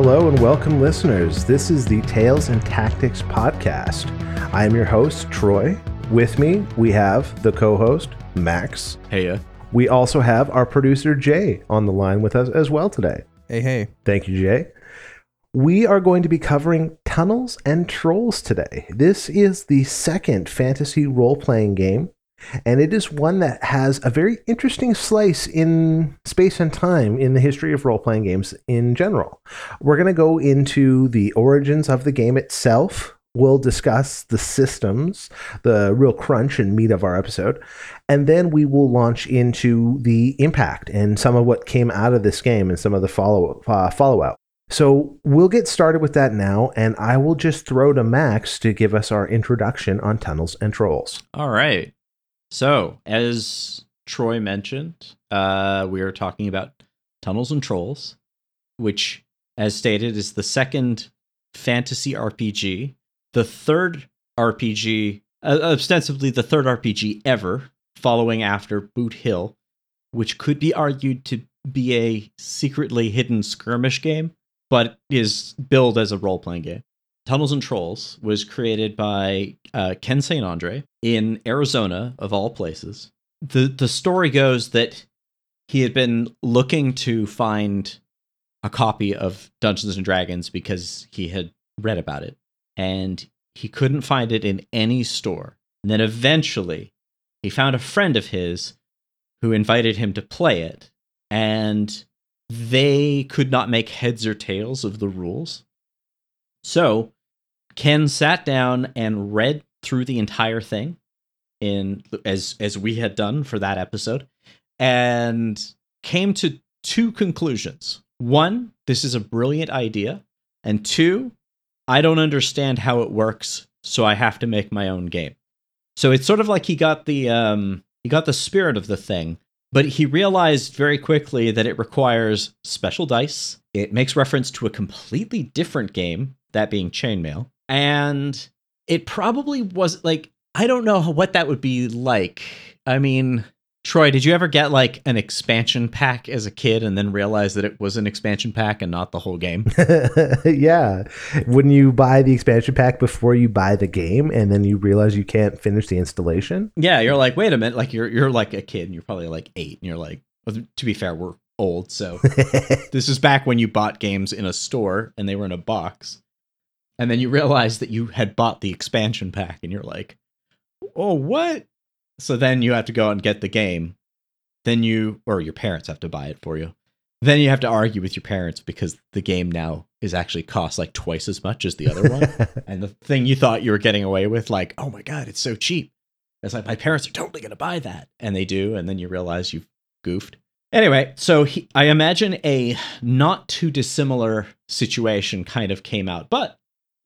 Hello and welcome, listeners. This is the Tales and Tactics podcast. I am your host, Troy. With me, we have the co host, Max. Hey, We also have our producer, Jay, on the line with us as well today. Hey, hey. Thank you, Jay. We are going to be covering Tunnels and Trolls today. This is the second fantasy role playing game, and it is one that has a very interesting slice in space and time in the history of role playing games in general. We're going to go into the origins of the game itself. We'll discuss the systems, the real crunch and meat of our episode, and then we will launch into the impact and some of what came out of this game and some of the follow uh, follow up. So we'll get started with that now, and I will just throw to Max to give us our introduction on tunnels and trolls. all right. So, as Troy mentioned, uh, we are talking about Tunnels and Trolls, which, as stated, is the second fantasy RPG, the third RPG, uh, ostensibly the third RPG ever, following after Boot Hill, which could be argued to be a secretly hidden skirmish game, but is billed as a role playing game. Tunnels and Trolls was created by uh, Ken St. Andre in Arizona, of all places. The, the story goes that he had been looking to find a copy of Dungeons and Dragons because he had read about it, and he couldn't find it in any store. And then eventually, he found a friend of his who invited him to play it, and they could not make heads or tails of the rules. So Ken sat down and read through the entire thing in as as we had done for that episode and came to two conclusions. One, this is a brilliant idea, and two, I don't understand how it works, so I have to make my own game. So it's sort of like he got the um he got the spirit of the thing, but he realized very quickly that it requires special dice. It makes reference to a completely different game, that being Chainmail, and it probably was like I don't know what that would be like. I mean, Troy, did you ever get like an expansion pack as a kid and then realize that it was an expansion pack and not the whole game? yeah. When you buy the expansion pack before you buy the game and then you realize you can't finish the installation? yeah, you're like, wait a minute, like you're you're like a kid and you're probably like 8 and you're like, well, to be fair, we're old, so this is back when you bought games in a store and they were in a box. And then you realize that you had bought the expansion pack and you're like, "Oh, what?" So then you have to go and get the game. Then you or your parents have to buy it for you. Then you have to argue with your parents because the game now is actually cost like twice as much as the other one. and the thing you thought you were getting away with like, "Oh my god, it's so cheap." It's like my parents are totally going to buy that, and they do, and then you realize you've goofed. Anyway, so he, I imagine a not too dissimilar situation kind of came out. But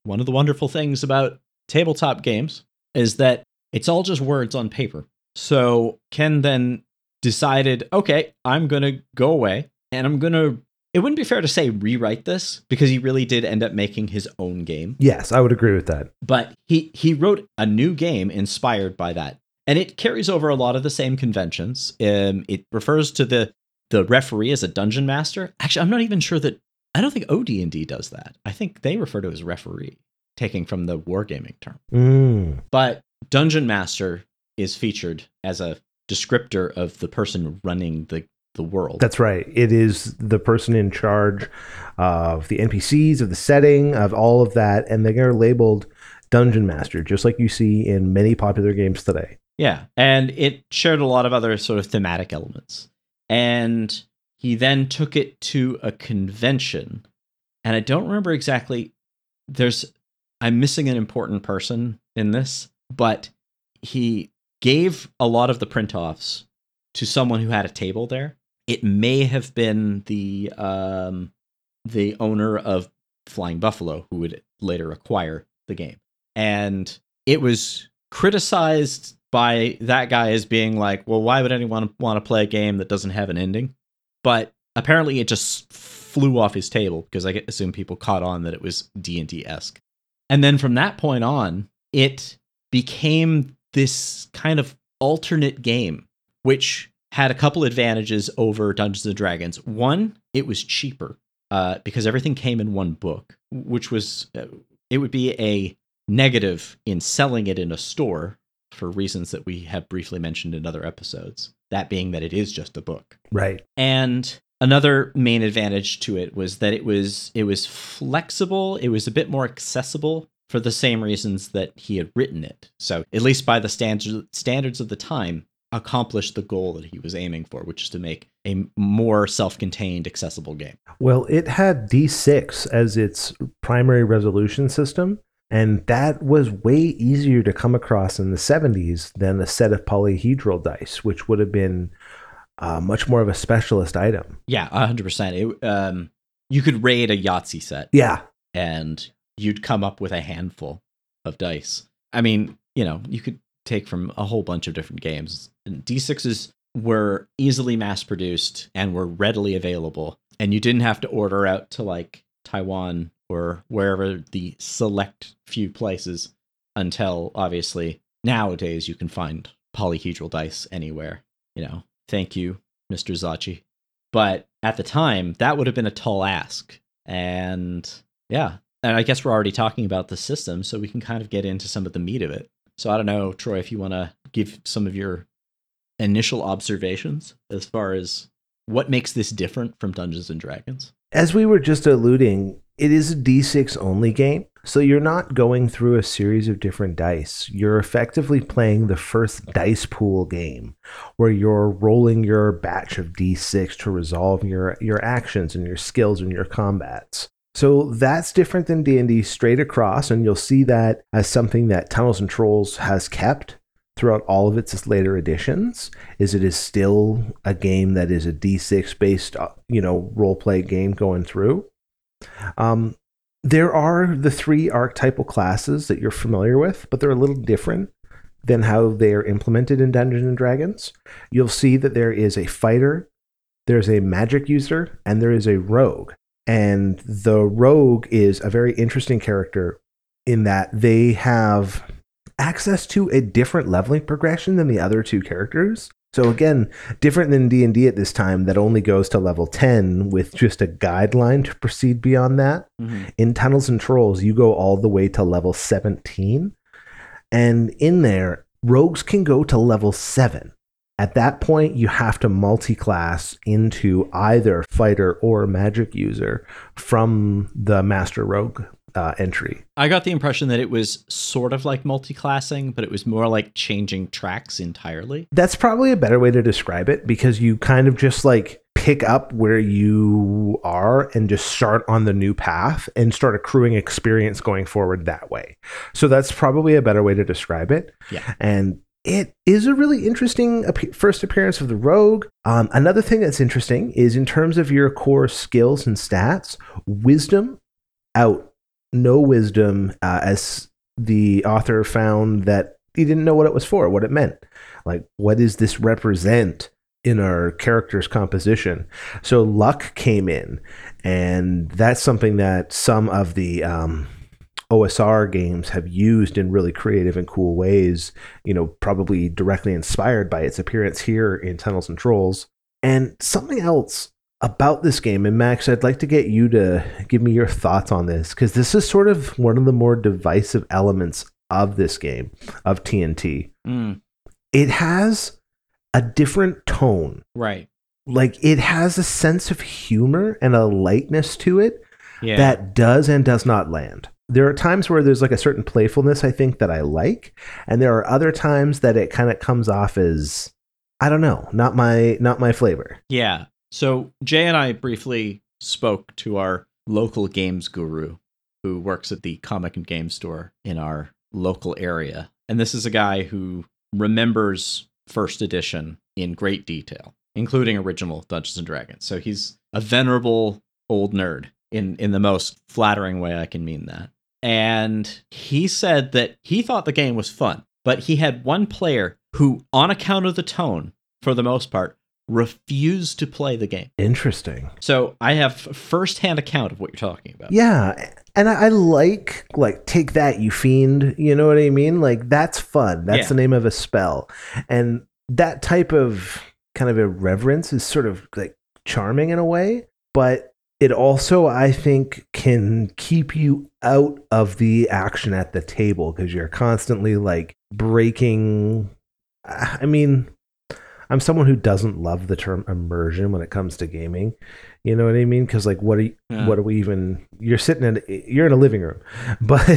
one of the wonderful things about tabletop games is that it's all just words on paper. So Ken then decided, okay, I'm going to go away and I'm going to. It wouldn't be fair to say rewrite this because he really did end up making his own game yes, I would agree with that. but he he wrote a new game inspired by that and it carries over a lot of the same conventions um, it refers to the the referee as a dungeon master actually i'm not even sure that i don't think od&d does that i think they refer to it as referee taking from the wargaming term Mm. but dungeon master is featured as a descriptor of the person running the the world That's right. It is the person in charge of the NPCs, of the setting, of all of that, and they are labeled Dungeon Master, just like you see in many popular games today. Yeah, and it shared a lot of other sort of thematic elements. And he then took it to a convention, and I don't remember exactly. There's, I'm missing an important person in this, but he gave a lot of the print offs to someone who had a table there. It may have been the um, the owner of Flying Buffalo who would later acquire the game, and it was criticized by that guy as being like, well, why would anyone want to play a game that doesn't have an ending? But apparently, it just flew off his table because I assume people caught on that it was D and D esque. And then from that point on, it became this kind of alternate game, which had a couple advantages over Dungeons and Dragons. One, it was cheaper. uh, because everything came in one book, which was uh, it would be a negative in selling it in a store for reasons that we have briefly mentioned in other episodes. That being that it is just a book. Right. And another main advantage to it was that it was it was flexible, it was a bit more accessible for the same reasons that he had written it. So, at least by the standard, standards of the time, accomplished the goal that he was aiming for, which is to make a more self-contained accessible game. Well, it had D6 as its primary resolution system, and that was way easier to come across in the 70s than a set of polyhedral dice, which would have been uh, much more of a specialist item. Yeah, 100%. It, um, you could raid a Yahtzee set. Yeah. And you'd come up with a handful of dice. I mean, you know, you could take from a whole bunch of different games. And D6s were easily mass produced and were readily available. And you didn't have to order out to like Taiwan or wherever the select few places until obviously nowadays you can find polyhedral dice anywhere. You know, thank you, Mr. Zocchi. But at the time, that would have been a tall ask. And yeah, and I guess we're already talking about the system, so we can kind of get into some of the meat of it. So I don't know, Troy, if you want to give some of your initial observations as far as what makes this different from Dungeons and Dragons. As we were just alluding, it is a d6 only game. So you're not going through a series of different dice. You're effectively playing the first dice pool game where you're rolling your batch of d6 to resolve your your actions and your skills and your combats. So that's different than D&D straight across and you'll see that as something that Tunnels and Trolls has kept throughout all of its later editions is it is still a game that is a d6 based uh, you know role play game going through um, there are the three archetypal classes that you're familiar with but they're a little different than how they are implemented in dungeons and dragons you'll see that there is a fighter there's a magic user and there is a rogue and the rogue is a very interesting character in that they have access to a different leveling progression than the other two characters. So again, different than D&D at this time that only goes to level 10 with just a guideline to proceed beyond that. Mm-hmm. In Tunnels and Trolls, you go all the way to level 17. And in there, rogues can go to level 7. At that point, you have to multi-class into either fighter or magic user from the master rogue uh, entry. I got the impression that it was sort of like multi-classing, but it was more like changing tracks entirely. That's probably a better way to describe it because you kind of just like pick up where you are and just start on the new path and start accruing experience going forward that way. So that's probably a better way to describe it. Yeah. And it is a really interesting first appearance of the rogue. Um, another thing that's interesting is in terms of your core skills and stats, wisdom out no wisdom uh, as the author found that he didn't know what it was for, what it meant. Like, what does this represent in our character's composition? So, luck came in, and that's something that some of the um, OSR games have used in really creative and cool ways, you know, probably directly inspired by its appearance here in Tunnels and Trolls. And something else about this game. And Max, I'd like to get you to give me your thoughts on this because this is sort of one of the more divisive elements of this game, of TNT. Mm. It has a different tone. Right. Like it has a sense of humor and a lightness to it yeah. that does and does not land. There are times where there's like a certain playfulness I think that I like, and there are other times that it kind of comes off as I don't know, not my not my flavor. Yeah. So Jay and I briefly spoke to our local games guru who works at the comic and game store in our local area. And this is a guy who remembers first edition in great detail, including original Dungeons and Dragons. So he's a venerable old nerd in in the most flattering way I can mean that. And he said that he thought the game was fun, but he had one player who on account of the tone for the most part refused to play the game. Interesting. So I have first-hand account of what you're talking about. Yeah, and I, I like like take that you fiend. You know what I mean? Like that's fun. That's Yeah. the name of a spell, and that type of kind of irreverence is sort of like charming in a way, but it also i think can keep you out of the action at the table because you're constantly like breaking i mean i'm someone who doesn't love the term immersion when it comes to gaming you know what i mean because like what are you, Yeah. what are we even you're sitting in you're in a living room but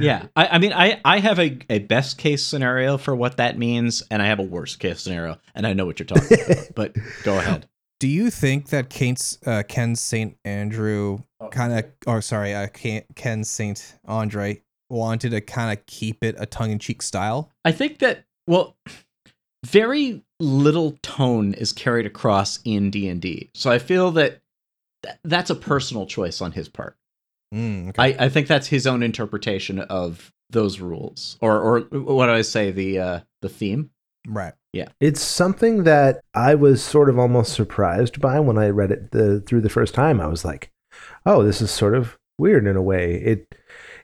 Yeah, I, I mean, I, I have a, a best case scenario for what that means, and I have a worst case scenario, and I know what you're talking about. But go ahead. Do you think that Kane's, uh, Ken St. Andrew kind of, or sorry, uh, Ken, Ken St. Andre wanted to kind of keep it a tongue in cheek style? I think that well, very little tone is carried across in D and D, so I feel that th- that's a personal choice on his part. Mm, okay. I, I think that's his own interpretation of those rules, or or what do I say the uh, the theme. right. Yeah. It's something that I was sort of almost surprised by when I read it the, through the first time. I was like, "Oh, this is sort of weird in a way." It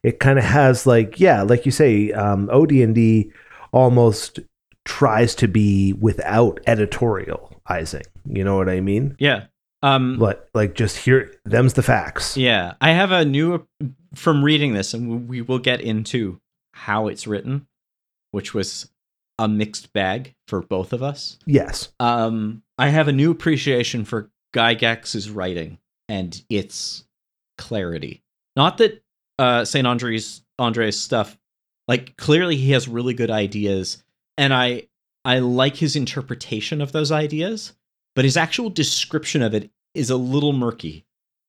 it kind of has like, yeah, like you say, um, OD&D almost tries to be without editorializing. You know what I mean? Yeah. Um. But like, just here, them's the facts. Yeah, I have a new from reading this, and we will get into how it's written, which was a mixed bag for both of us. Yes. Um, I have a new appreciation for Gary Gygax's writing and its clarity. Not that uh, Saint Andre's Andre's stuff, like clearly he has really good ideas, and I I like his interpretation of those ideas, but his actual description of it is a little murky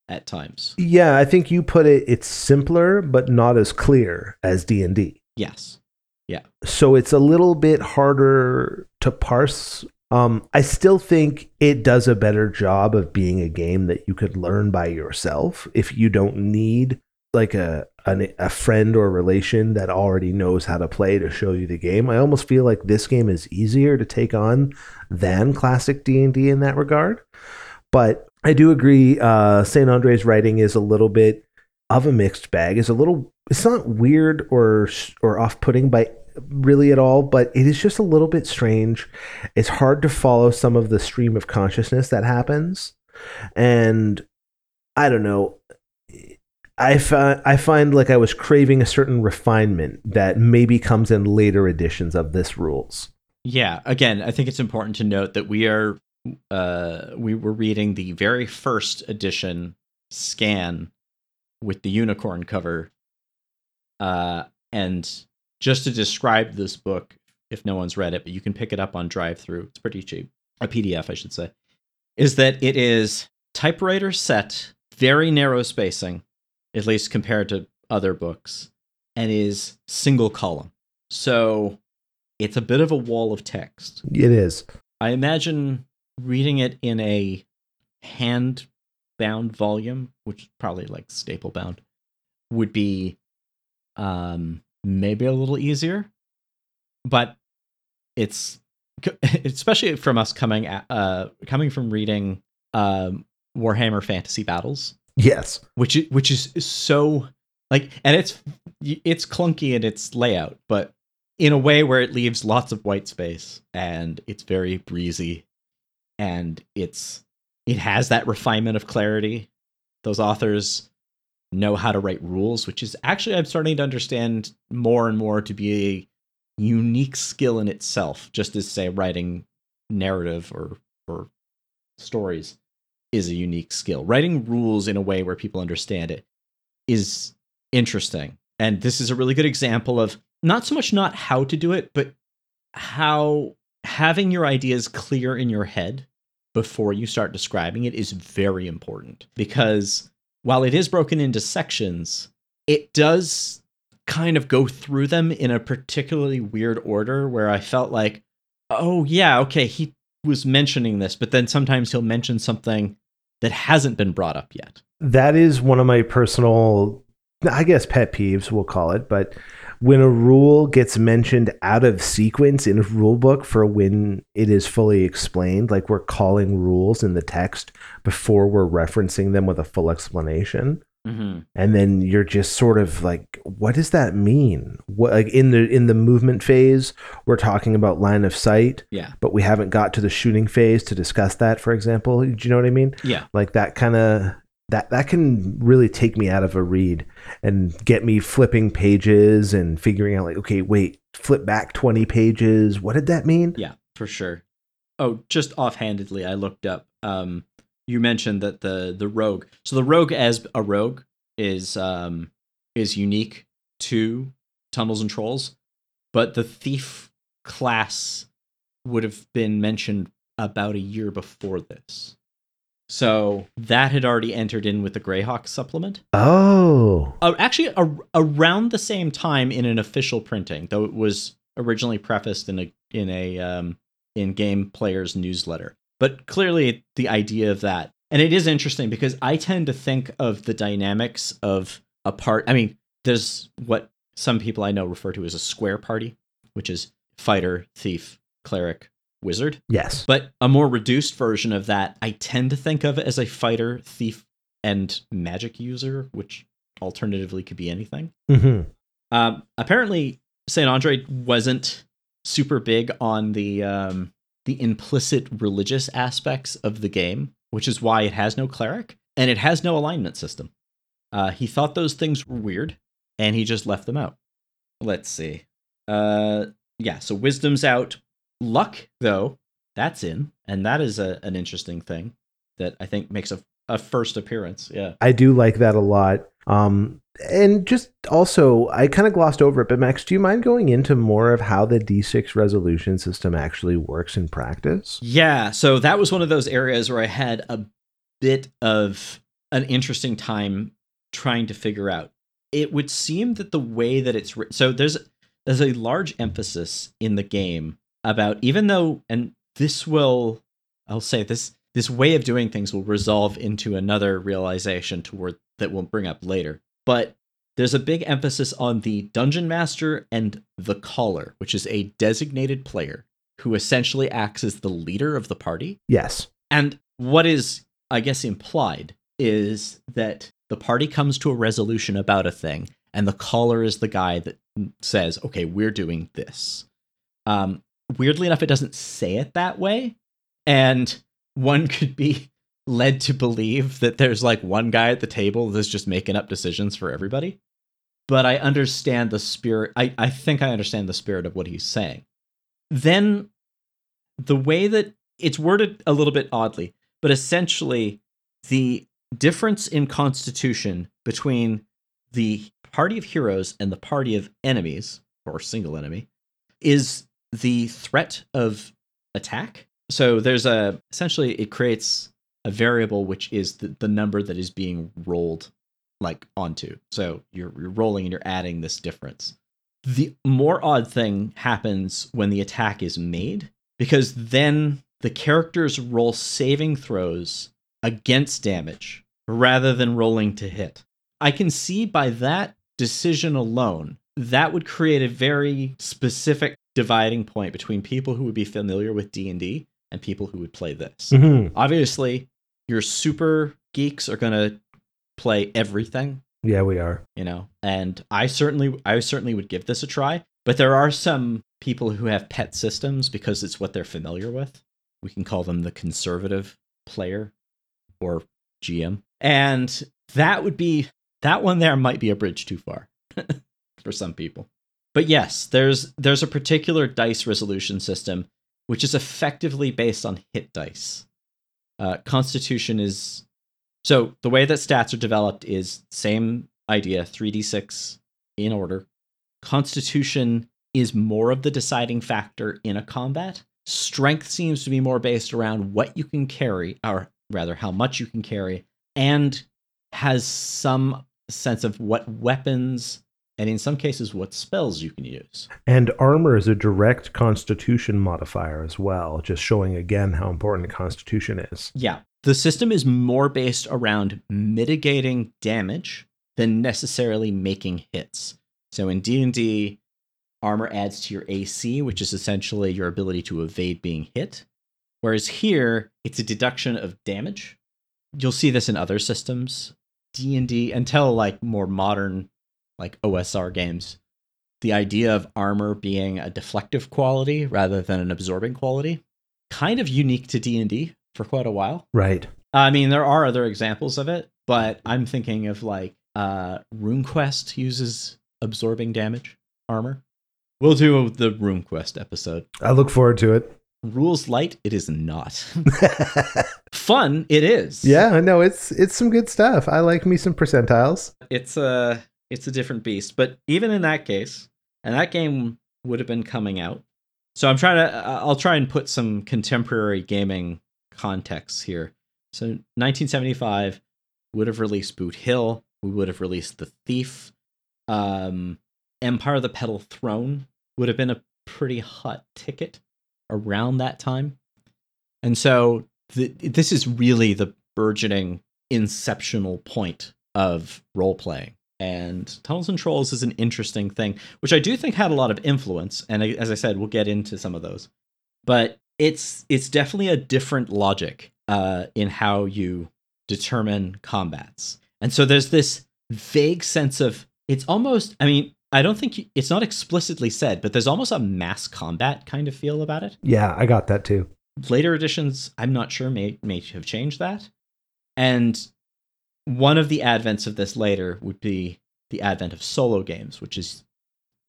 at times. Yeah, I think you put it. It's simpler, but not as clear as D and D. Yes. Yeah. So it's a little bit harder to parse. Um, I still think it does a better job of being a game that you could learn by yourself if you don't need like a an, a friend or relation that already knows how to play to show you the game. I almost feel like this game is easier to take on than classic D and D in that regard. But I do agree. Uh, Saint Andre's writing is a little bit of a mixed bag. It's a little. It's not weird or or off putting by really at all, but it is just a little bit strange. It's hard to follow some of the stream of consciousness that happens, and I don't know. I find I find like I was craving a certain refinement that maybe comes in later editions of this rules. Yeah. Again, I think it's important to note that we are uh we were reading the very first edition scan with the unicorn cover. Uh and just to describe this book, if no one's read it, but you can pick it up on DriveThru. It's pretty cheap. A PDF, I should say. Is that it is typewriter set, very narrow spacing, at least compared to other books, and is single column. So it's a bit of a wall of text. It is. I imagine reading it in a hand bound volume, which is probably like staple bound, would be um maybe a little easier. But it's especially from us coming at, uh coming from reading um Warhammer Fantasy Battles, Yes. which i- which is so like and it's it's clunky in its layout but in a way where it leaves lots of white space and it's very breezy and it's it has that refinement of clarity those authors know how to write rules which is actually i'm starting to understand more and more to be a unique skill in itself just as say writing narrative or or stories is a unique skill. Writing rules in a way where people understand it is interesting. And this is a really good example of not so much not how to do it, but how having your ideas clear in your head before you start describing it is very important because while it is broken into sections, it does kind of go through them in a particularly weird order where I felt like, oh, yeah, okay, he was mentioning this, but then sometimes he'll mention something that hasn't been brought up yet. That is one of my personal, I guess, pet peeves, we'll call it. But when a rule gets mentioned out of sequence in a rule book for when it is fully explained, like we're calling rules in the text before we're referencing them with a full explanation. Mm-hmm. and then you're just sort of like what does that mean what like in the in the movement phase we're talking about line of sight Yeah. but we haven't got to the shooting phase to discuss that for example do you know what i mean Yeah. like that kind of that that can really take me out of a read and get me flipping pages and figuring out like, okay, wait, flip back 20 pages. What did that mean? Yeah, for sure. Oh, just offhandedly, I looked up. Um, you mentioned that the the rogue. So the rogue as a rogue is um is unique to tunnels and trolls, but the thief class would have been mentioned about a year before this. So that had already entered in with the Greyhawk supplement. Oh. Uh, actually, a, around the same time in an official printing, though it was originally prefaced in a in a um, in game players newsletter. But clearly, the idea of that, and it is interesting because I tend to think of the dynamics of a part. I mean, there's what some people I know refer to as a square party, which is fighter, thief, cleric, wizard. Yes. But a more reduced version of that, I tend to think of as a fighter, thief, and magic user, which alternatively could be anything. hmm Um, apparently, Saint Andre wasn't super big on the um, the implicit religious aspects of the game, which is why it has no cleric and it has no alignment system. Uh, he thought those things were weird, and he just left them out. Let's see. Uh, yeah, so wisdom's out. Luck, though, that's in, and that is a, an interesting thing that I think makes a, a first appearance. Yeah. I do like that a lot. Um, and just also, I kind of glossed over it, but Max, do you mind going into more of how the D6 resolution system actually works in practice? Yeah, so that was one of those areas where I had a bit of an interesting time trying to figure out. It would seem that the way that it's written, so there's there's a large emphasis in the game about even though, and this will, I'll say this this way of doing things will resolve into another realization toward that we'll bring up later. But there's a big emphasis on the dungeon master and the caller, which is a designated player who essentially acts as the leader of the party. Yes. And what is, I guess, implied is that the party comes to a resolution about a thing, and the caller is the guy that says, okay, we're doing this. Um, weirdly enough, it doesn't say it that way. And one could be led to believe that there's like one guy at the table that's just making up decisions for everybody. But I understand the spirit. I, I think I understand the spirit of what he's saying. Then the way that it's worded a little bit oddly, but essentially the difference in constitution between the party of heroes and the party of enemies, or single enemy, is the threat of attack. So there's a essentially it creates a variable which is the, the number that is being rolled like onto. So you're you're rolling and you're adding this difference. The more odd thing happens when the attack is made because then the characters roll saving throws against damage rather than rolling to hit. I can see by that decision alone that would create a very specific dividing point between people who would be familiar with D&D and people who would play this. Mhm. Obviously, your super geeks are going to play everything, Yeah, we are. you know. And I certainly I certainly would give this a try, but there are some people who have pet systems because it's what they're familiar with. We can call them the conservative player or GM. And that would be that one there might be a bridge too far for some people. But yes, there's there's a particular dice resolution system which is effectively based on hit dice. Uh, Constitution is so the way that stats are developed is same idea, 3d6 in order. Constitution is more of the deciding factor in a combat. Strength seems to be more based around what you can carry, or rather, how much you can carry, and has some sense of what weapons and in some cases what spells you can use. And armor is a direct constitution modifier as well, just showing again how important constitution is. Yeah. The system is more based around mitigating damage than necessarily making hits. So in D&D, armor adds to your AC, which is essentially your ability to evade being hit. Whereas here, it's a deduction of damage. You'll see this in other systems. D&D until like more modern like OSR games, the idea of armor being a deflective quality rather than an absorbing quality, kind of unique to D&D for quite a while. Right. I mean, there are other examples of it, but I'm thinking of like uh RuneQuest uses absorbing damage armor. We'll do the RuneQuest episode. I look forward to it. Rules light, it is not. Fun, it is. yeah, no, it's it's some good stuff. I like me some percentiles. It's a it's a different beast. But even in that case, and that game would have been coming out. So I'm trying to I'll try and put some contemporary gaming context here. So 1975 would have released Boot Hill. We would have released The Thief. Um, Empire of the Petal Throne would have been a pretty hot ticket around that time. And so th- this is really the burgeoning inceptional point of role playing. And Tunnels and Trolls is an interesting thing, which I do think had a lot of influence. And as I said, we'll get into some of those. But it's it's definitely a different logic uh, in how you determine combats. And so there's this vague sense of it's almost. I mean, I don't think you, it's not explicitly said, but there's almost a mass combat kind of feel about it Yeah, I got that too. later editions i'm not sure may may have changed that and one of the advents of this later would be the advent of solo games which is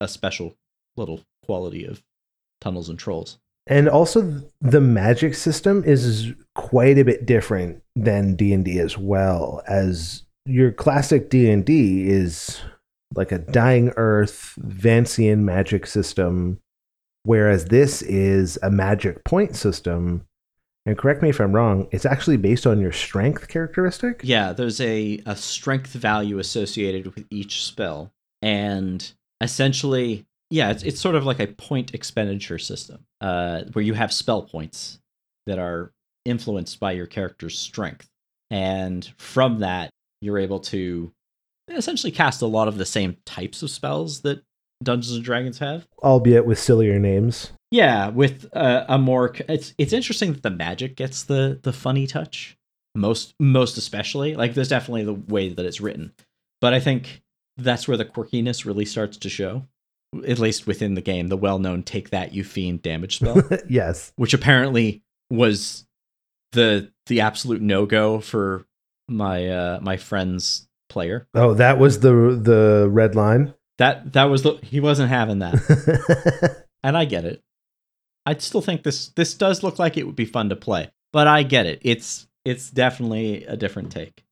a special little quality of tunnels and trolls. And also the magic system is quite a bit different than D&D as well as your classic D&D is like a dying earth Vancian magic system whereas this is a magic point system and correct me if I'm wrong it's actually based on your strength characteristic. yeah there's a, a strength value associated with each spell and essentially yeah it's, it's sort of like a point expenditure system uh, where you have spell points that are influenced by your character's strength and from that you're able to essentially cast a lot of the same types of spells that dungeons and dragons have albeit with sillier names. Yeah with uh, a more it's it's interesting that the magic gets the the funny touch most most especially like there's definitely the way that it's written but i think that's where the quirkiness really starts to show at least within the game the well-known take that you fiend damage spell yes. which apparently was the the absolute no-go for my uh my friend's player Oh, that was the the red line. that that was the he wasn't having that and I get it. I still think this this does look like it would be fun to play, but I get it. It's it's definitely a different take.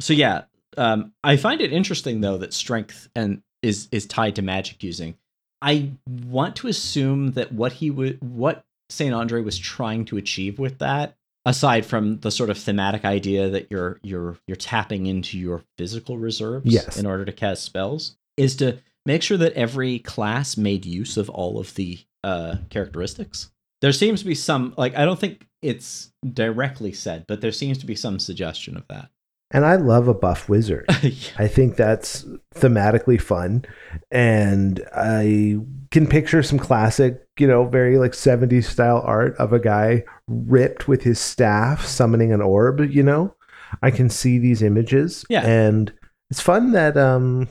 So yeah, um, I find it interesting though that strength and is is tied to magic using. I want to assume that what he would what Saint Andre was trying to achieve with that, aside from the sort of thematic idea that you're you're you're tapping into your physical reserves Yes. in order to cast spells, is to make sure that every class made use of all of the uh, characteristics. There seems to be some like I don't think it's directly said, but there seems to be some suggestion of that. and I love a buff wizard. I think that's thematically fun. And I can picture some classic, you know, very like 70s style art of a guy ripped with his staff summoning an orb, you know. I can see these images. Yeah. And it's fun that um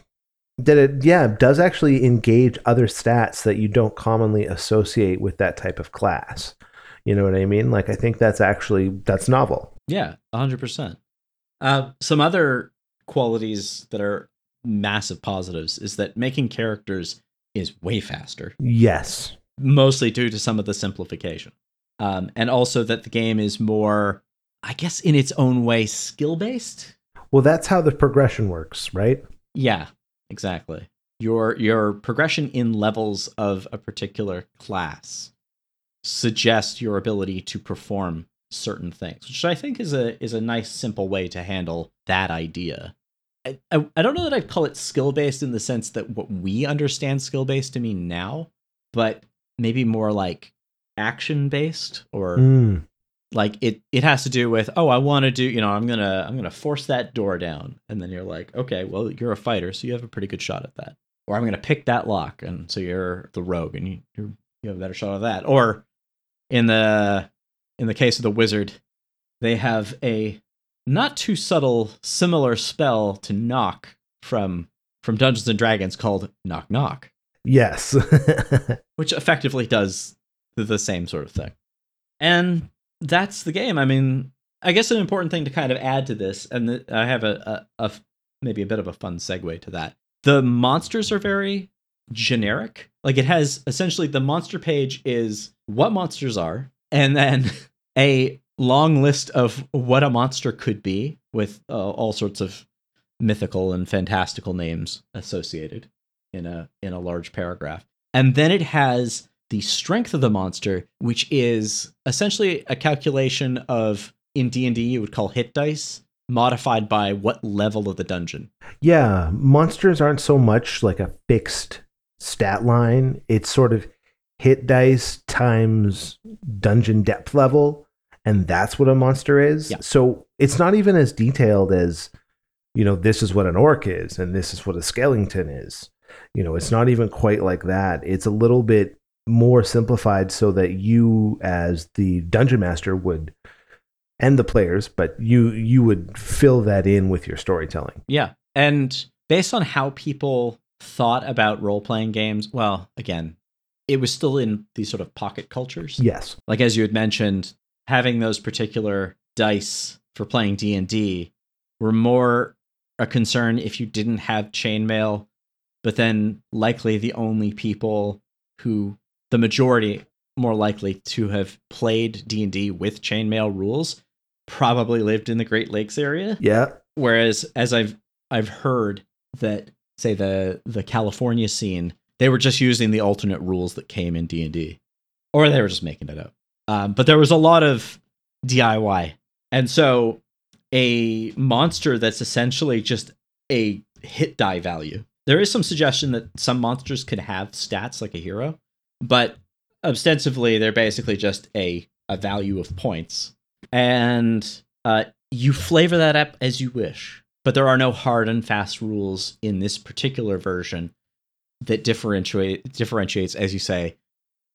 that it yeah, does actually engage other stats that you don't commonly associate with that type of class. You know what I mean? Like I think that's actually that's novel. Yeah, hundred percent. Uh, some other qualities that are massive positives is that making characters is way faster, Yes. mostly due to some of the simplification, um, and also that the game is more, I guess, in its own way, skill based. Well, that's how the progression works, right? Yeah, exactly. Your your progression in levels of a particular class suggests your ability to perform certain things, which I think is a is a nice simple way to handle that idea. I, I, I don't know that I'd call it skill based in the sense that what we understand skill based to mean now, but maybe more like action based or Mm. Like it it has to do with oh i want to do you know i'm gonna i'm gonna force that door down and then you're like okay well you're a fighter so you have a pretty good shot at that or i'm gonna pick that lock and so you're the rogue and you you're, you have a better shot at that or in the in the case of the wizard they have a not too subtle similar spell to knock from from dungeons and dragons called knock knock Yes. which effectively does the, the same sort of thing. And that's the game. I mean, I guess an important thing to kind of add to this, and I have a maybe a bit of a fun segue to that. The monsters are very generic. Like it has essentially the monster page is what monsters are, and then a long list of what a monster could be with uh, all sorts of mythical and fantastical names associated in a in a large paragraph. And then it has the strength of the monster, which is essentially a calculation of in D&D you would call hit dice modified by what level of the dungeon. Yeah, monsters aren't so much like a fixed stat line. It's sort of hit dice times dungeon depth level, and that's what a monster is. Yeah. So it's not even as detailed as, you know, this is what an orc is and this is what a skeleton is. You know, it's not even quite like that. It's a little bit more simplified so that you as the dungeon master would and the players, but you you would fill that in with your storytelling. Yeah. And based on how people thought about role playing games, well, again, it was still in these sort of pocket cultures. Yes. Like as you had mentioned, having those particular dice for playing D&D were more a concern if you didn't have chainmail, but then likely the only people who the majority more likely to have played D&D with chainmail rules probably lived in the Great Lakes area. Yeah. Whereas, as I've I've heard that, say the the California scene, they were just using the alternate rules that came in D and D, or they were just making it up. Um, but there was a lot of DIY, and so a monster that's essentially just a hit die value. There is some suggestion that some monsters could have stats like a hero, but ostensibly they're basically just a a value of points, and uh, you flavor that up as you wish. But there are no hard and fast rules in this particular version that differentiate differentiates, as you say,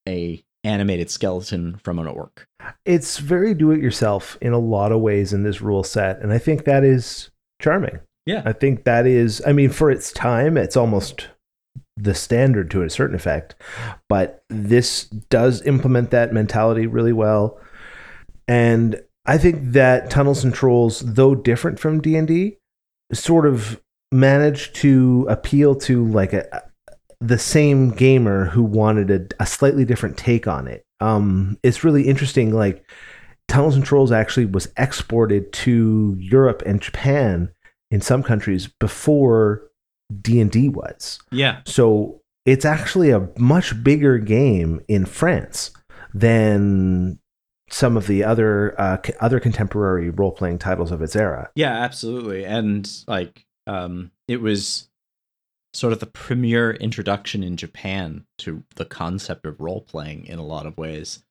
a animated skeleton from an orc. It's very do it yourself in a lot of ways in this rule set. And I think that is charming. Yeah. I think that is, I mean, for its time, it's almost the standard to a certain effect. But this does implement that mentality really well. And I think that Tunnels and Trolls, though different from D&D, sort of managed to appeal to like a the same gamer who wanted a, a slightly different take on it. Um, it's really interesting. Like Tunnels and Trolls actually was exported to Europe and Japan in some countries before D and D was. Yeah. So it's actually a much bigger game in France than some of the other uh, c- other contemporary role playing titles of its era. Yeah, absolutely. And like um it was sort of the premier introduction in Japan to the concept of role playing in a lot of ways.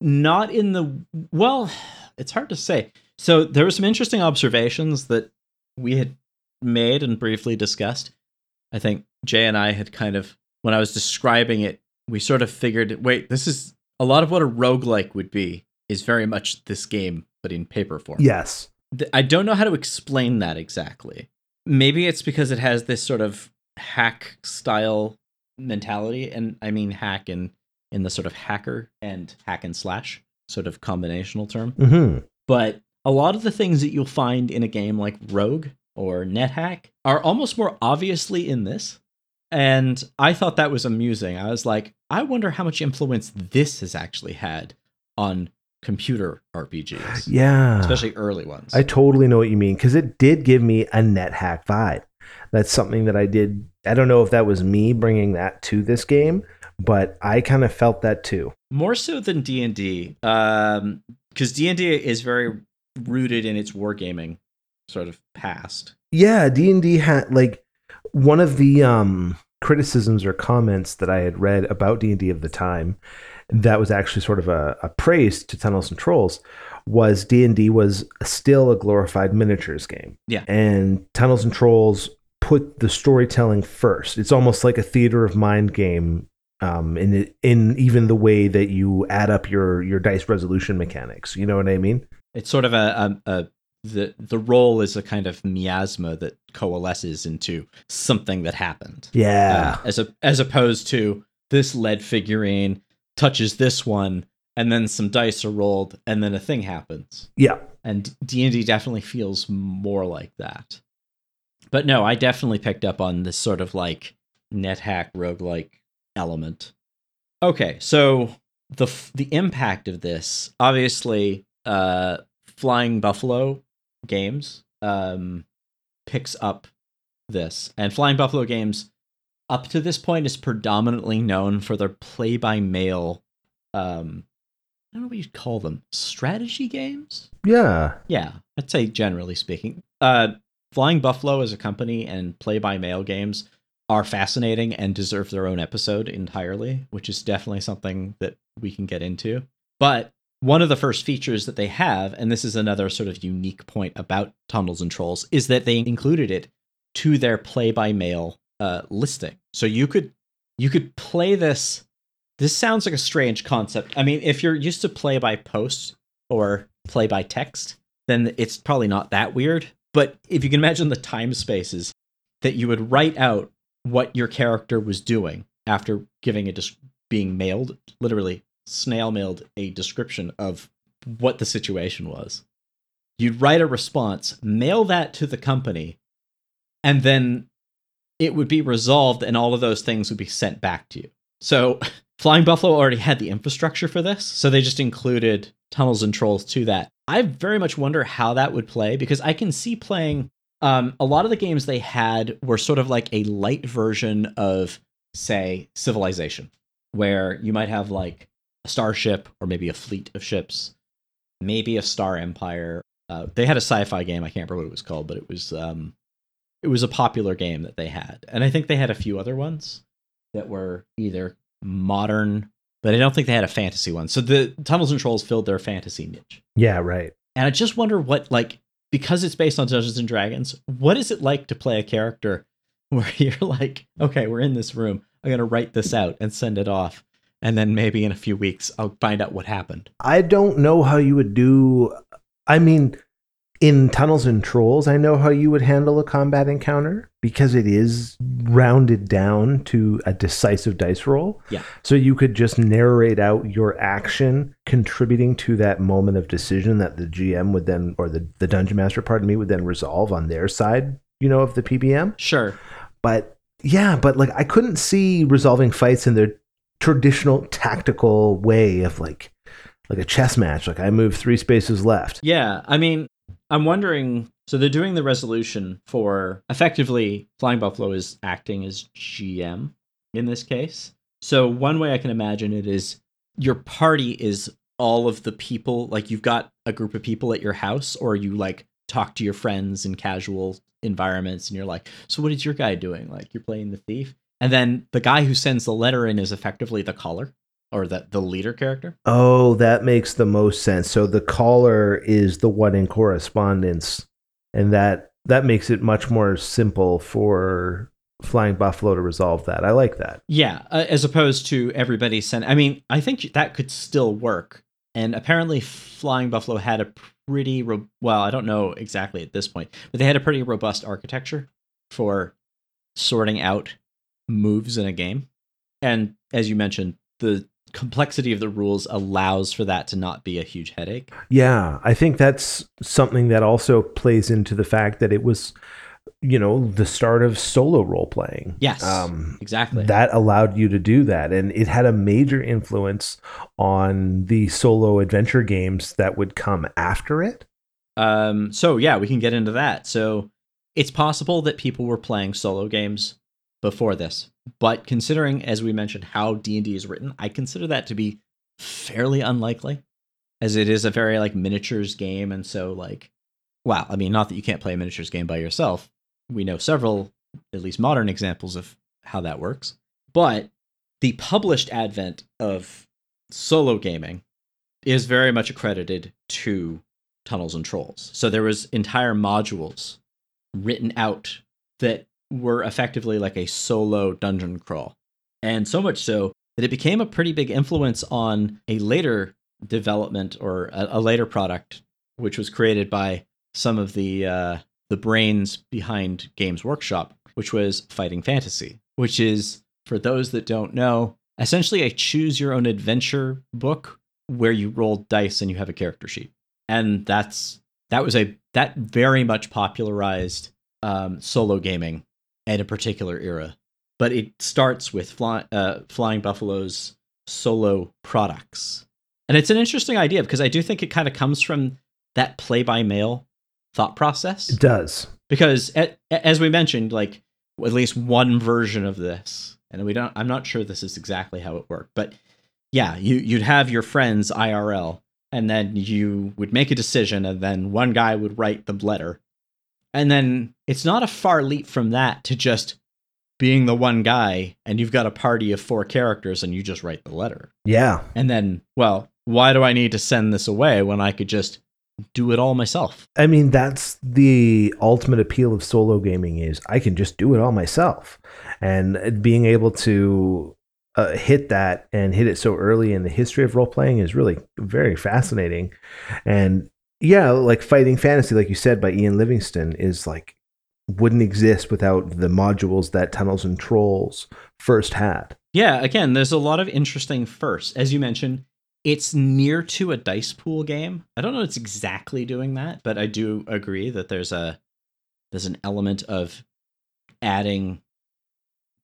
Not in the well, it's hard to say. So there were some interesting observations that we had made and briefly discussed. I think Jay and I had kind of when I was describing it, we sort of figured, wait, this is a lot of what a roguelike would be is very much this game, but in paper form. Yes. I don't know how to explain that exactly. Maybe it's because it has this sort of hack style mentality, and I mean hack in in the sort of hacker and hack and slash sort of combinational term. hmm But a lot of the things that you'll find in a game like Rogue or NetHack are almost more obviously in this. And I thought that was amusing. I was like, I wonder how much influence this has actually had on computer RPGs, Yeah. especially early ones. I totally know what you mean because it did give me a NetHack vibe. That's something that I did. I don't know if that was me bringing that to this game, but I kind of felt that too. more so than d&d um because d&d is very rooted in its wargaming sort of past Yeah, D and D had like one of the um, criticisms or comments that I had read about D and D of the time. That was actually sort of a, a praise to Tunnels and Trolls. Was D and D was still a glorified miniatures game. Yeah. and Tunnels and Trolls put the storytelling first. It's almost like a theater of mind game. Um, in in even the way that you add up your your dice resolution mechanics, you know what I mean? it's sort of a, a, a the the role is a kind of miasma that coalesces into something that happened Yeah, Uh, as a as opposed to this lead figurine touches this one and then some dice are rolled and then a thing happens yeah, and D&D definitely feels more like that. But no, I definitely picked up on this sort of like net NetHack roguelike element. Okay, so the f- the impact of this, obviously, uh, Flying Buffalo Games um, picks up this, and Flying Buffalo Games, up to this point, is predominantly known for their play by mail. Um, I don't know what you'd call them, strategy games. Yeah. Yeah, I'd say generally speaking. Uh, Flying Buffalo as a company and play by mail games are fascinating and deserve their own episode entirely, which is definitely something that we can get into. But one of the first features that they have, and this is another sort of unique point about Tunnels and Trolls, is that they included it to their play by mail uh, listing. So you could you could play this. This sounds like a strange concept. I mean, if you're used to play by post or play by text, then it's probably not that weird. But if you can imagine the time spaces that you would write out what your character was doing after giving a dis- being mailed, literally snail mailed a description of what the situation was. You'd write a response, mail that to the company, and then it would be resolved and all of those things would be sent back to you. So Flying Buffalo already had the infrastructure for this, so they just included Tunnels and Trolls to that. I very much wonder how that would play because I can see playing um, a lot of the games they had were sort of like a light version of, say, Civilization, where you might have like a starship or maybe a fleet of ships, maybe a star empire. Uh, they had a sci-fi game. I can't remember what it was called, but it was um, it was a popular game that they had, and I think they had a few other ones that were either modern, but I don't think they had a fantasy one. So the Tunnels and Trolls filled their fantasy niche. Yeah, right. And I just wonder what like because it's based on Dungeons and Dragons, what is it like to play a character where you're like, okay, we're in this room. I'm gonna write this out and send it off. And then maybe in a few weeks I'll find out what happened. I don't know how you would do. I mean, in Tunnels and Trolls, I know how you would handle a combat encounter because it is rounded down to a decisive dice roll. Yeah. So you could just narrate out your action contributing to that moment of decision that the GM would then, or the, the dungeon master, pardon me, would then resolve on their side, you know, of the PBM. Sure. But yeah, but like I couldn't see resolving fights in their traditional tactical way of like like a chess match. Like I move three spaces left. Yeah. I mean, I'm wondering so they're doing the resolution for effectively Flying Buffalo is acting as GM in this case. So one way I can imagine it is your party is all of the people like you've got a group of people at your house or you like talk to your friends in casual environments and you're like, "So what is your guy doing?" Like you're playing the thief. And then the guy who sends the letter in is effectively the caller or the the leader character. Oh, that makes the most sense. So the caller is the one in correspondence, and that that makes it much more simple for Flying Buffalo to resolve that. I like that. Yeah, uh, as opposed to everybody send. I mean, I think that could still work. And apparently, Flying Buffalo had a pretty ro- well. I don't know exactly at this point, but they had a pretty robust architecture for sorting out moves in a game. And as you mentioned, the complexity of the rules allows for that to not be a huge headache. Yeah, I think that's something that also plays into the fact that it was, you know, the start of solo role playing. Yes, Um, exactly. that allowed you to do that and it had a major influence on the solo adventure games that would come after it Um, so yeah, we can get into that. So it's possible that people were playing solo games before this, but considering, as we mentioned, how D and D is written, I consider that to be fairly unlikely, as it is a very like miniatures game, and so like, wow, I mean, not that you can't play a miniatures game by yourself. We know several, at least modern examples of how that works, but the published advent of solo gaming is very much accredited to tunnels and trolls. So there was entire modules written out that were effectively like a solo dungeon crawl. And so much so that it became a pretty big influence on a later development or a, a later product which was created by some of the uh, the brains behind Games Workshop, which was Fighting Fantasy, which is for those that don't know, essentially a choose your own adventure book where you roll dice and you have a character sheet and that's that was a that very much popularized um, solo gaming at a particular era. But it starts with fly, uh, Flying Buffalo's solo products, and it's an interesting idea because I do think it kind of comes from that play by mail thought process. It does. Because a- as we mentioned, like at least one version of this, and we don't. I'm not sure this is exactly how it worked, but yeah, you you'd have your friends IRL, and then you would make a decision, and then one guy would write the letter, and then it's not a far leap from that to just being the one guy, and you've got a party of four characters, and you just write the letter, Yeah. and then well, why do I need to send this away when I could just do it all myself? I mean, that's the ultimate appeal of solo gaming is I can just do it all myself. And being able to uh, hit that and hit it so early in the history of role playing is really very fascinating. And yeah, like fighting fantasy, like you said, by Ian Livingstone is like wouldn't exist without the modules that Tunnels and Trolls first had. Yeah, again, there's a lot of interesting firsts. As you mentioned, it's near to a dice pool game. I don't know it's exactly doing that, but I do agree that there's a there's an element of adding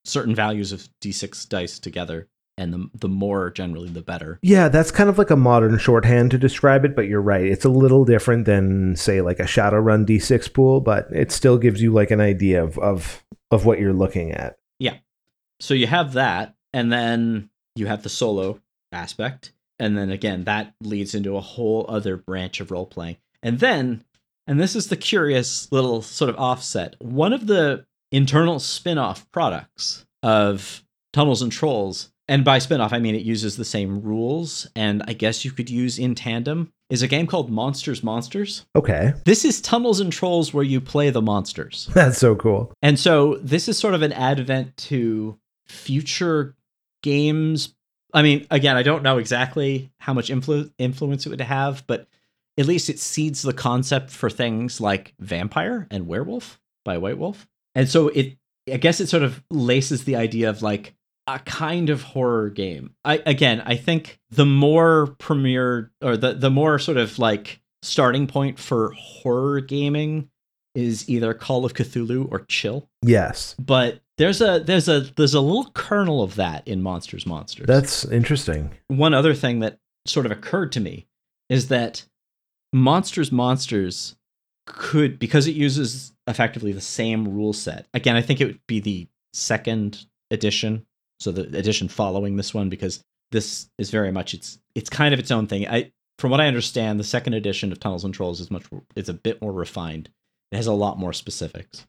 certain values of d6 dice together and the the more generally the better. Yeah, that's kind of like a modern shorthand to describe it, but you're right. It's a little different than say like a Shadowrun D6 pool, but it still gives you like an idea of of of what you're looking at. Yeah. So you have that and then you have the solo aspect and then again that leads into a whole other branch of role playing. And then and this is the curious little sort of offset. One of the internal spin-off products of Tunnels and Trolls and by spin-off I mean it uses the same rules and I guess you could use in tandem is a game called Monsters Monsters. Okay. This is Tunnels and Trolls where you play the monsters. That's so cool. And so this is sort of an advent to future games. I mean, again, I don't know exactly how much influ- influence it would have, but at least it seeds the concept for things like Vampire and Werewolf by White Wolf. And so it, I guess it sort of laces the idea of like a kind of horror game. I again, I think the more premier or the the more sort of like starting point for horror gaming is either Call of Cthulhu or Chill Yes. but there's a there's a there's a little kernel of that in monsters monsters That's interesting. one other thing that sort of occurred to me is that monsters monsters could because it uses effectively the same rule set again i think it would be the second edition so the edition following this one because this is very much it's it's kind of its own thing. I from what i understand the second edition of tunnels and trolls is much it's a bit more refined. It has a lot more specifics.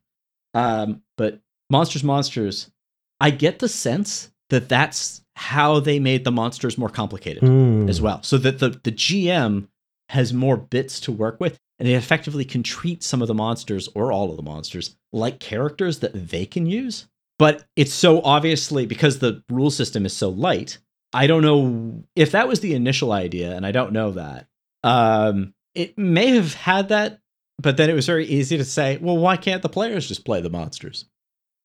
Um, but monsters monsters i get the sense that that's how they made the monsters more complicated Hmm. as well. So that the, the gm has more bits to work with and it effectively can treat some of the monsters or all of the monsters like characters that they can use but it's so obviously because the rule system is so light i don't know if that was the initial idea and i don't know that um it may have had that but then it was very easy to say well why can't the players just play the monsters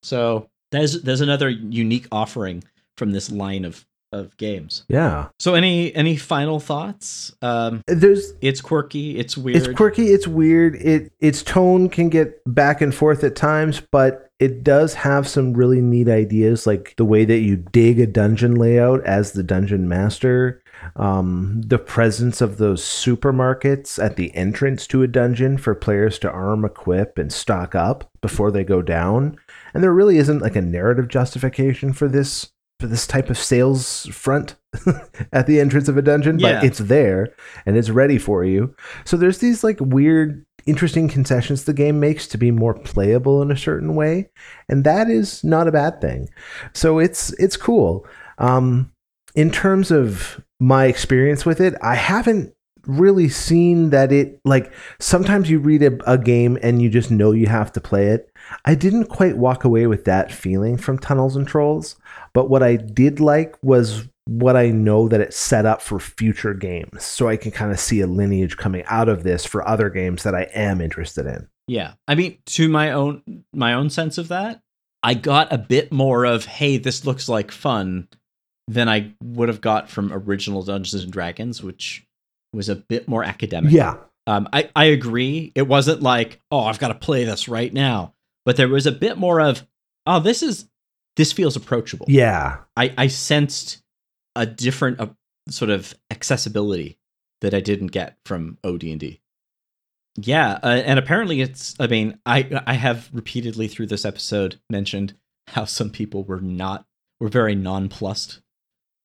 so there's there's another unique offering from this line of of games Yeah. so any any final thoughts um There's it's quirky it's weird it's quirky, it's weird. It its tone can get back and forth at times, but it does have some really neat ideas like the way that you dig a dungeon layout as the dungeon master, um, the presence of those supermarkets at the entrance to a dungeon for players to arm, equip, and stock up before they go down. And there really isn't like a narrative justification for this for this type of sales front at the entrance of a dungeon, Yeah. but it's there and it's ready for you. So there's these like weird, interesting concessions the game makes to be more playable in a certain way, and that is not a bad thing. So it's it's cool. Um, in terms of my experience with it, I haven't really seen that it like sometimes you read a, a game and you just know you have to play it. I didn't quite walk away with that feeling from Tunnels and Trolls, but what I did like was what I know that it's set up for future games. So I can kind of see a lineage coming out of this for other games that I am interested in. Yeah. I mean, to my own my own sense of that, I got a bit more of, hey, this looks like fun than I would have got from original Dungeons and Dragons, which was a bit more academic. Yeah. Um, I I agree. It wasn't like oh I've got to play this right now, but there was a bit more of oh this is this feels approachable. Yeah. I I sensed a different uh, sort of accessibility that I didn't get from OD&D. Yeah, uh, and apparently it's I mean, I I have repeatedly through this episode mentioned how some people were not were very nonplussed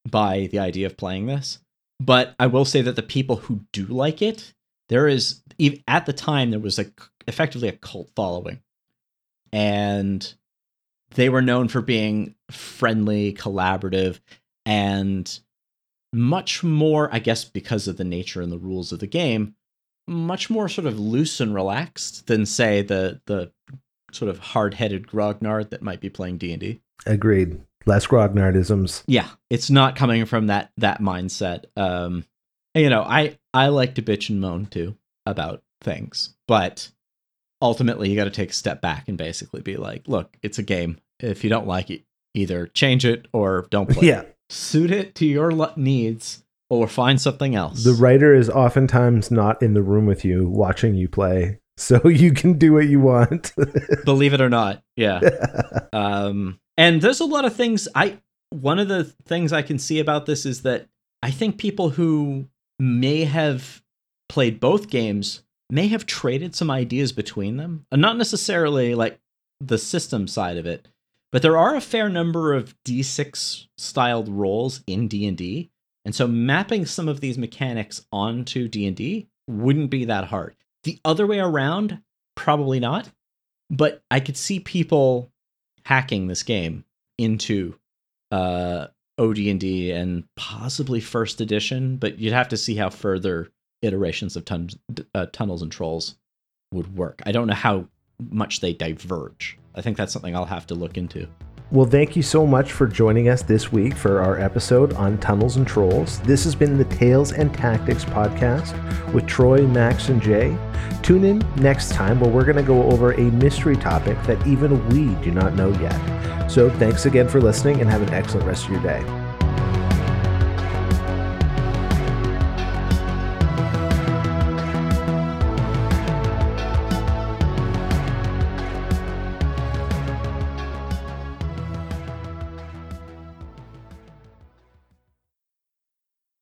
by the idea of playing this. But I will say that the people who do like it, there is at the time there was a effectively a cult following. And they were known for being friendly, collaborative, and much more, I guess, because of the nature and the rules of the game, much more sort of loose and relaxed than say the the sort of hard-headed grognard that might be playing D&D. Agreed. Less grognardisms. Yeah, it's not coming from that that mindset. Um you know, I I like to bitch and moan too about things, but ultimately you got to take a step back and basically be like, look, it's a game. If you don't like it, either change it or don't play. Yeah. It. Suit it to your needs or find something else. The writer is oftentimes not in the room with you watching you play, so you can do what you want. Believe it or not. Yeah. um and there's a lot of things I one of the things I can see about this is that I think people who may have played both games may have traded some ideas between them. And not necessarily like the system side of it, but there are a fair number of D6 styled roles in D&D. And so mapping some of these mechanics onto D&D wouldn't be that hard. The other way around, probably not. But I could see people hacking this game into uh OD&D and possibly first edition, but you'd have to see how further iterations of tun- uh, tunnels and trolls would work. I don't know how much they diverge. I think that's something I'll have to look into. Well, thank you so much for joining us this week for our episode on Tunnels and Trolls. This has been the Tales and Tactics podcast with Troy, Max, and Jay. Tune in next time where we're going to go over a mystery topic that even we do not know yet. So, thanks again for listening and have an excellent rest of your day.